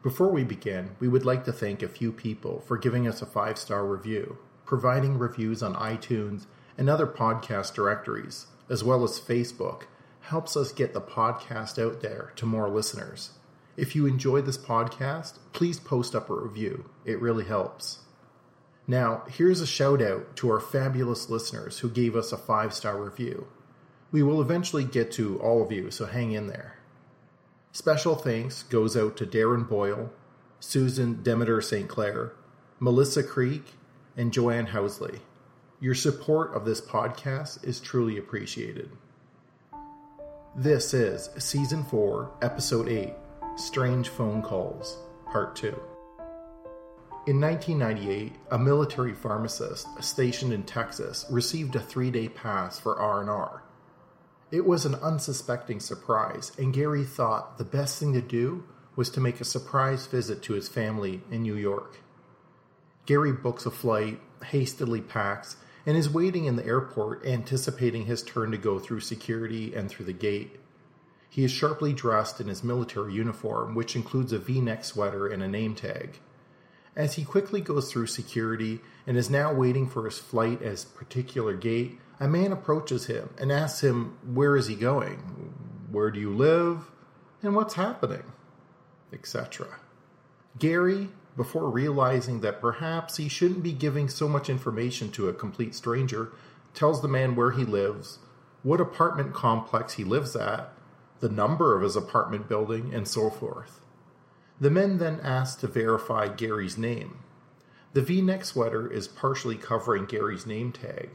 Before we begin, we would like to thank a few people for giving us a five star review, providing reviews on iTunes and other podcast directories, as well as Facebook, helps us get the podcast out there to more listeners. If you enjoy this podcast, please post up a review. It really helps. Now, here's a shout out to our fabulous listeners who gave us a five star review. We will eventually get to all of you, so hang in there. Special thanks goes out to Darren Boyle, Susan Demeter St. Clair, Melissa Creek, and Joanne Housley. Your support of this podcast is truly appreciated. This is Season 4, Episode 8 Strange Phone Calls, Part 2. In 1998, a military pharmacist stationed in Texas received a 3-day pass for R&R. It was an unsuspecting surprise, and Gary thought the best thing to do was to make a surprise visit to his family in New York. Gary books a flight, hastily packs, and is waiting in the airport anticipating his turn to go through security and through the gate. He is sharply dressed in his military uniform, which includes a v neck sweater and a name tag. As he quickly goes through security and is now waiting for his flight at his particular gate, a man approaches him and asks him, Where is he going? Where do you live? And what's happening? Etc. Gary, before realizing that perhaps he shouldn't be giving so much information to a complete stranger, tells the man where he lives, what apartment complex he lives at, the number of his apartment building, and so forth. The men then ask to verify Gary's name. The v neck sweater is partially covering Gary's name tag.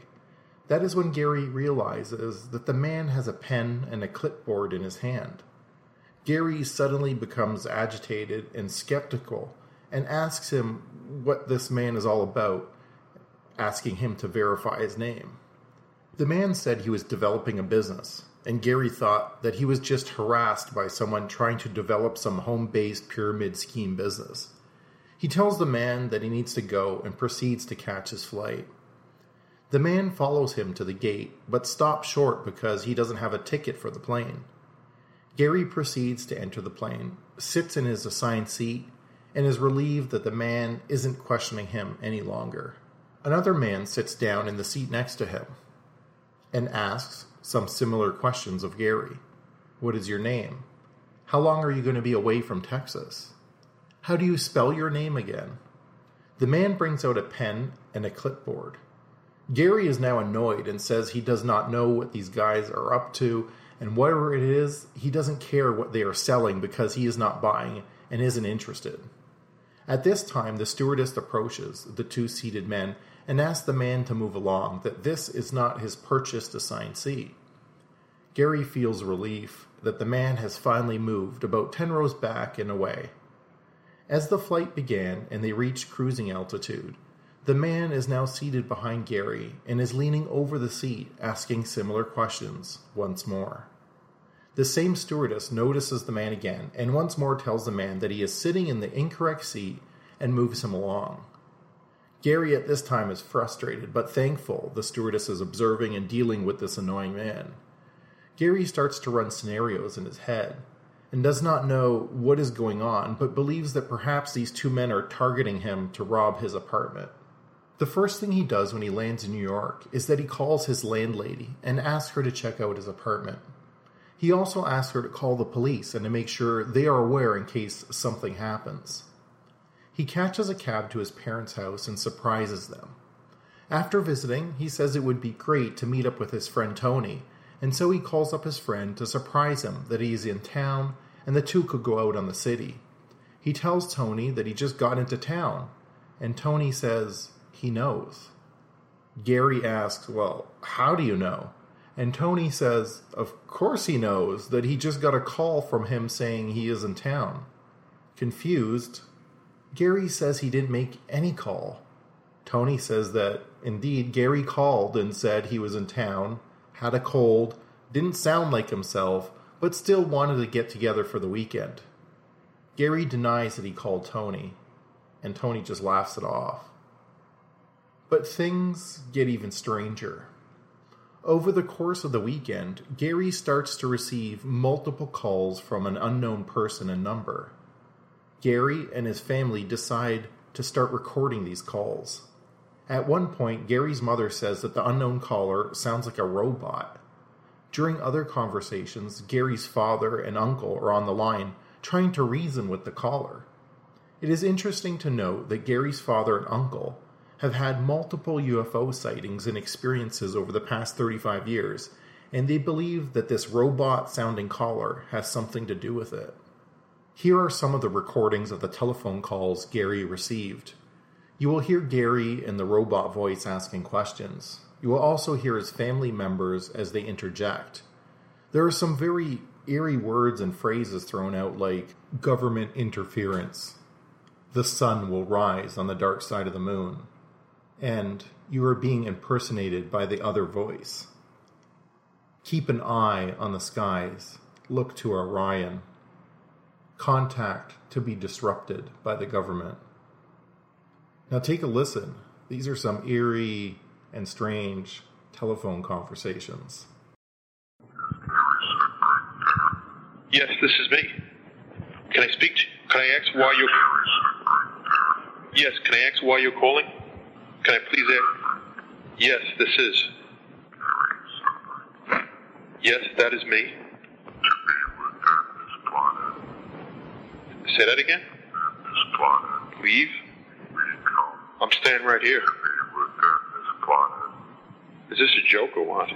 That is when Gary realizes that the man has a pen and a clipboard in his hand. Gary suddenly becomes agitated and skeptical and asks him what this man is all about, asking him to verify his name. The man said he was developing a business, and Gary thought that he was just harassed by someone trying to develop some home based pyramid scheme business. He tells the man that he needs to go and proceeds to catch his flight. The man follows him to the gate, but stops short because he doesn't have a ticket for the plane. Gary proceeds to enter the plane, sits in his assigned seat, and is relieved that the man isn't questioning him any longer. Another man sits down in the seat next to him and asks some similar questions of Gary. What is your name? How long are you going to be away from Texas? How do you spell your name again? The man brings out a pen and a clipboard. Gary is now annoyed and says he does not know what these guys are up to, and whatever it is, he doesn't care what they are selling because he is not buying and isn't interested. At this time, the stewardess approaches the two seated men and asks the man to move along, that this is not his purchased assigned seat. Gary feels relief that the man has finally moved about 10 rows back and away. As the flight began and they reached cruising altitude, the man is now seated behind Gary and is leaning over the seat, asking similar questions once more. The same stewardess notices the man again and once more tells the man that he is sitting in the incorrect seat and moves him along. Gary at this time is frustrated but thankful the stewardess is observing and dealing with this annoying man. Gary starts to run scenarios in his head and does not know what is going on, but believes that perhaps these two men are targeting him to rob his apartment. The first thing he does when he lands in New York is that he calls his landlady and asks her to check out his apartment. He also asks her to call the police and to make sure they are aware in case something happens. He catches a cab to his parents' house and surprises them. After visiting, he says it would be great to meet up with his friend Tony, and so he calls up his friend to surprise him that he is in town and the two could go out on the city. He tells Tony that he just got into town, and Tony says he knows. Gary asks, Well, how do you know? And Tony says, Of course he knows, that he just got a call from him saying he is in town. Confused, Gary says he didn't make any call. Tony says that indeed Gary called and said he was in town, had a cold, didn't sound like himself, but still wanted to get together for the weekend. Gary denies that he called Tony, and Tony just laughs it off. But things get even stranger. Over the course of the weekend, Gary starts to receive multiple calls from an unknown person and number. Gary and his family decide to start recording these calls. At one point, Gary's mother says that the unknown caller sounds like a robot. During other conversations, Gary's father and uncle are on the line trying to reason with the caller. It is interesting to note that Gary's father and uncle have had multiple UFO sightings and experiences over the past 35 years, and they believe that this robot sounding caller has something to do with it. Here are some of the recordings of the telephone calls Gary received. You will hear Gary in the robot voice asking questions. You will also hear his family members as they interject. There are some very eerie words and phrases thrown out, like government interference, the sun will rise on the dark side of the moon, and you are being impersonated by the other voice. Keep an eye on the skies, look to Orion. Contact to be disrupted by the government. Now take a listen. These are some eerie and strange telephone conversations. Yes, this is me. Can I speak to Can I ask why you're... Yes, can I ask why you're calling? Can I please ask... Yes, this is. Yes, that is me. Say that again? Leave? I'm staying right here. Is this a joke or what?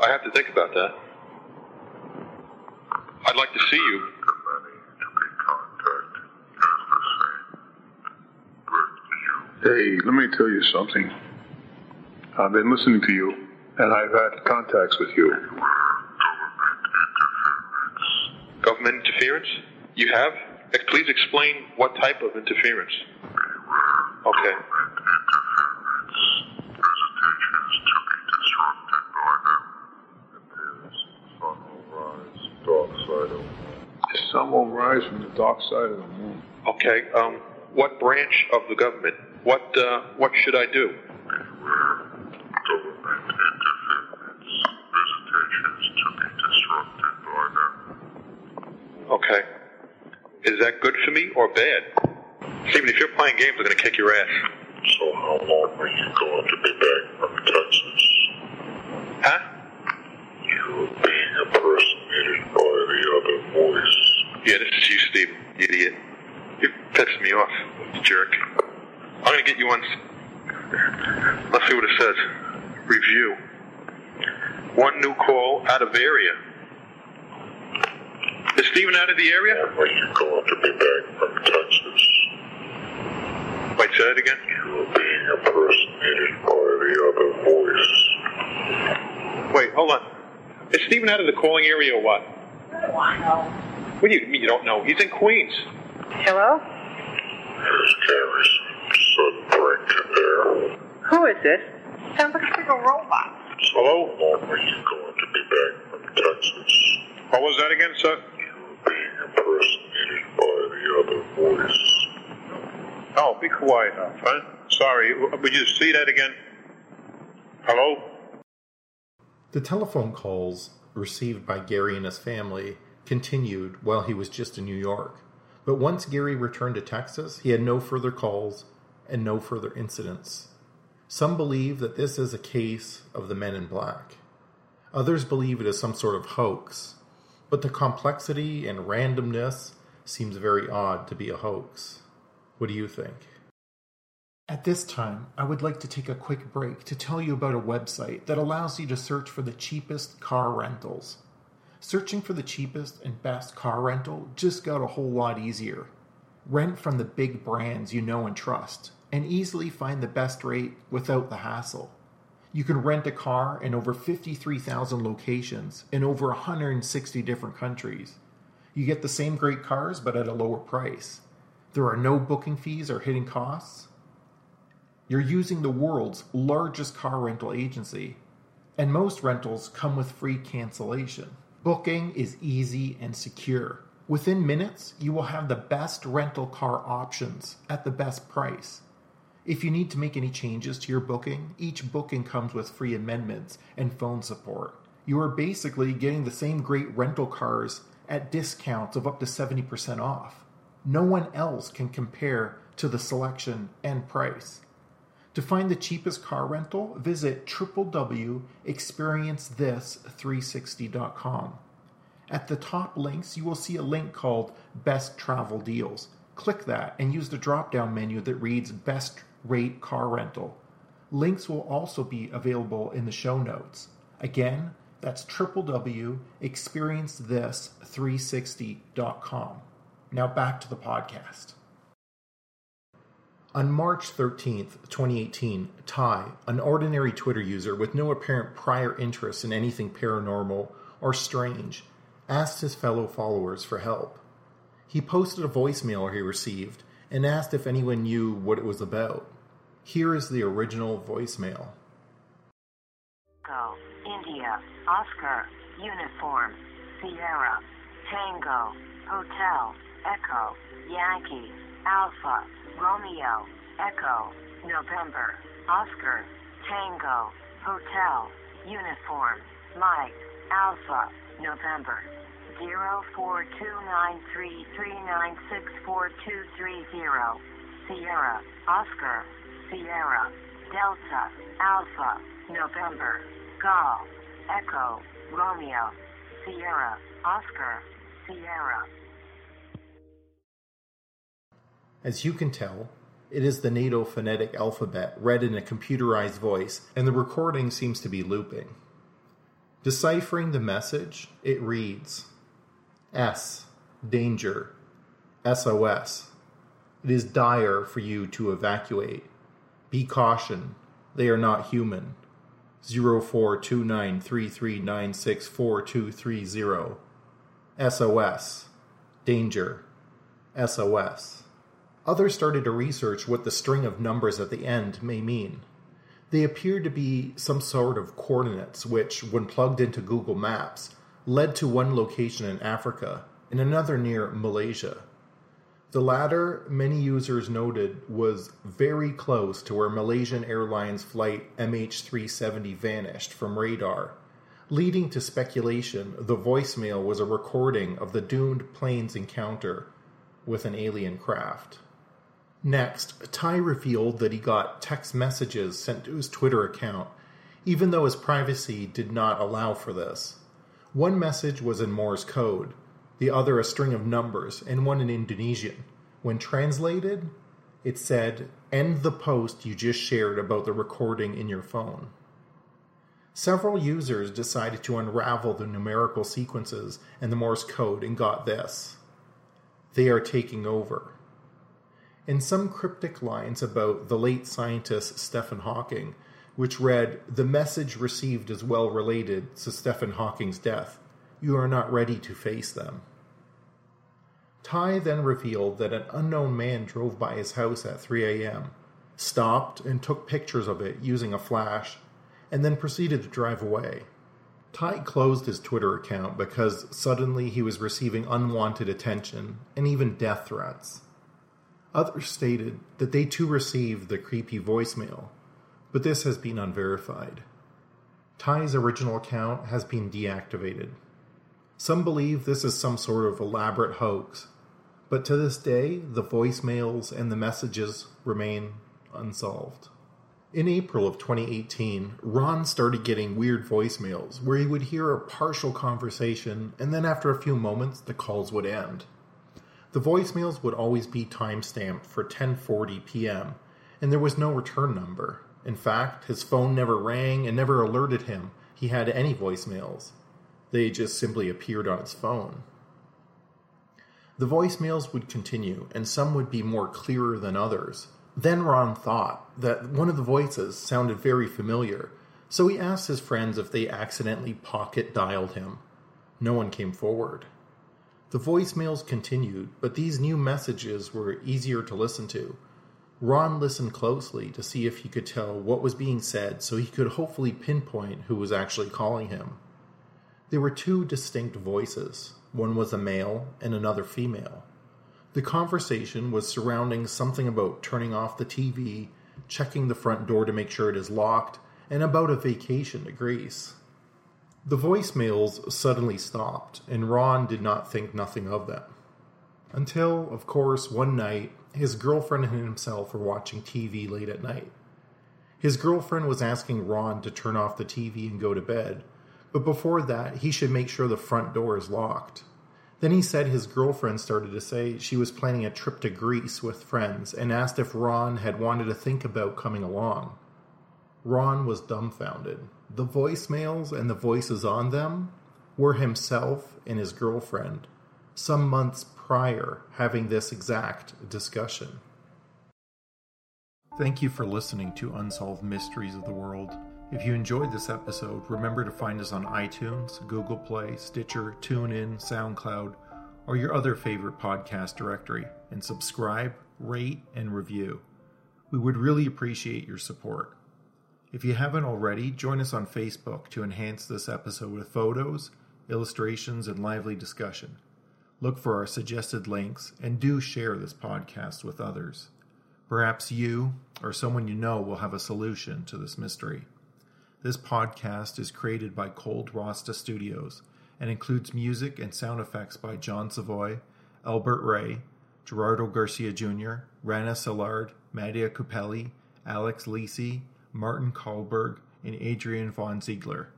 I have to think about that. I'd like to see you. Hey, let me tell you something. I've been listening to you, and I've had contacts with you. Government interference? You have? Please explain what type of interference. Okay. The sun will rise from the dark side of the moon. Okay. Um, what branch of the government? What uh, what should I do? Okay. Is that good for me or bad? Steven, if you're playing games, I'm going to kick your ass. So how long are you going to be back from Texas? Huh? You're being impersonated by the other voice. Yeah, this is you, Steven, you idiot. You pissed me off, you jerk. I'm going to get you on. Let's see what it says. Review. One new call out of area. Is Steven out of the area? Are you going to be back from Texas? Wait, say that again? You're being impersonated by the other voice. Wait, hold on. Is Steven out of the calling area or what? What do you mean you don't know? He's in Queens. Hello? Here's Gary's sudden break there. Who is this? Sounds like a freaking robot. Hello? How are you going to be back from Texas? What was that again, sir? You're being impersonated by the other voice. Oh, be quiet now, huh? Sorry, would you see that again? Hello? The telephone calls received by Gary and his family continued while he was just in New York. But once Gary returned to Texas, he had no further calls and no further incidents. Some believe that this is a case of the men in black. Others believe it is some sort of hoax, but the complexity and randomness seems very odd to be a hoax. What do you think? At this time, I would like to take a quick break to tell you about a website that allows you to search for the cheapest car rentals. Searching for the cheapest and best car rental just got a whole lot easier. Rent from the big brands you know and trust, and easily find the best rate without the hassle. You can rent a car in over 53,000 locations in over 160 different countries. You get the same great cars but at a lower price. There are no booking fees or hidden costs. You're using the world's largest car rental agency, and most rentals come with free cancellation. Booking is easy and secure. Within minutes, you will have the best rental car options at the best price. If you need to make any changes to your booking, each booking comes with free amendments and phone support. You are basically getting the same great rental cars at discounts of up to 70% off. No one else can compare to the selection and price. To find the cheapest car rental, visit www.experiencethis360.com. At the top links, you will see a link called Best Travel Deals. Click that and use the drop down menu that reads Best Rate Car Rental. Links will also be available in the show notes. Again, that's www.experiencethis360.com. Now back to the podcast. On March 13th, 2018, Ty, an ordinary Twitter user with no apparent prior interest in anything paranormal or strange, asked his fellow followers for help. He posted a voicemail he received and asked if anyone knew what it was about. Here is the original voicemail. Go, India, Oscar, Uniform, Sierra, Tango, Hotel, Echo, Yankee, Alpha, Romeo, Echo, November, Oscar, Tango, Hotel, Uniform, Mike, Alpha, November, 042933964230, Sierra, Oscar, Sierra, Delta, Alpha, November, Golf, Echo, Romeo, Sierra, Oscar, Sierra. As you can tell, it is the NATO phonetic alphabet read in a computerized voice, and the recording seems to be looping. Deciphering the message, it reads S. Danger. SOS. It is dire for you to evacuate. Be caution. They are not human. 042933964230. SOS. Danger. SOS. Others started to research what the string of numbers at the end may mean. They appeared to be some sort of coordinates, which, when plugged into Google Maps, led to one location in Africa and another near Malaysia. The latter, many users noted, was very close to where Malaysian Airlines flight MH370 vanished from radar, leading to speculation the voicemail was a recording of the doomed plane's encounter with an alien craft. Next, Ty revealed that he got text messages sent to his Twitter account, even though his privacy did not allow for this. One message was in Morse code, the other a string of numbers, and one in Indonesian. When translated, it said, End the post you just shared about the recording in your phone. Several users decided to unravel the numerical sequences and the Morse code and got this. They are taking over and some cryptic lines about the late scientist Stephen Hawking, which read, The message received is well related to Stephen Hawking's death. You are not ready to face them. Ty then revealed that an unknown man drove by his house at 3 a.m., stopped and took pictures of it using a flash, and then proceeded to drive away. Ty closed his Twitter account because suddenly he was receiving unwanted attention and even death threats. Others stated that they too received the creepy voicemail, but this has been unverified. Ty's original account has been deactivated. Some believe this is some sort of elaborate hoax, but to this day, the voicemails and the messages remain unsolved. In April of 2018, Ron started getting weird voicemails where he would hear a partial conversation and then after a few moments the calls would end. The voicemails would always be time-stamped for 10:40 p.m., and there was no return number. In fact, his phone never rang and never alerted him he had any voicemails. They just simply appeared on his phone. The voicemails would continue, and some would be more clearer than others. Then Ron thought that one of the voices sounded very familiar, so he asked his friends if they accidentally pocket dialed him. No one came forward. The voicemails continued, but these new messages were easier to listen to. Ron listened closely to see if he could tell what was being said so he could hopefully pinpoint who was actually calling him. There were two distinct voices one was a male and another female. The conversation was surrounding something about turning off the TV, checking the front door to make sure it is locked, and about a vacation to Greece. The voicemails suddenly stopped, and Ron did not think nothing of them. Until, of course, one night, his girlfriend and himself were watching TV late at night. His girlfriend was asking Ron to turn off the TV and go to bed, but before that, he should make sure the front door is locked. Then he said his girlfriend started to say she was planning a trip to Greece with friends and asked if Ron had wanted to think about coming along. Ron was dumbfounded. The voicemails and the voices on them were himself and his girlfriend, some months prior, having this exact discussion. Thank you for listening to Unsolved Mysteries of the World. If you enjoyed this episode, remember to find us on iTunes, Google Play, Stitcher, TuneIn, SoundCloud, or your other favorite podcast directory, and subscribe, rate, and review. We would really appreciate your support. If you haven't already, join us on Facebook to enhance this episode with photos, illustrations, and lively discussion. Look for our suggested links and do share this podcast with others. Perhaps you or someone you know will have a solution to this mystery. This podcast is created by Cold Rasta Studios and includes music and sound effects by John Savoy, Albert Ray, Gerardo Garcia Jr., Rana Szilard, Madia Kupeli, Alex Lisi, Martin Kahlberg, and Adrian von Ziegler.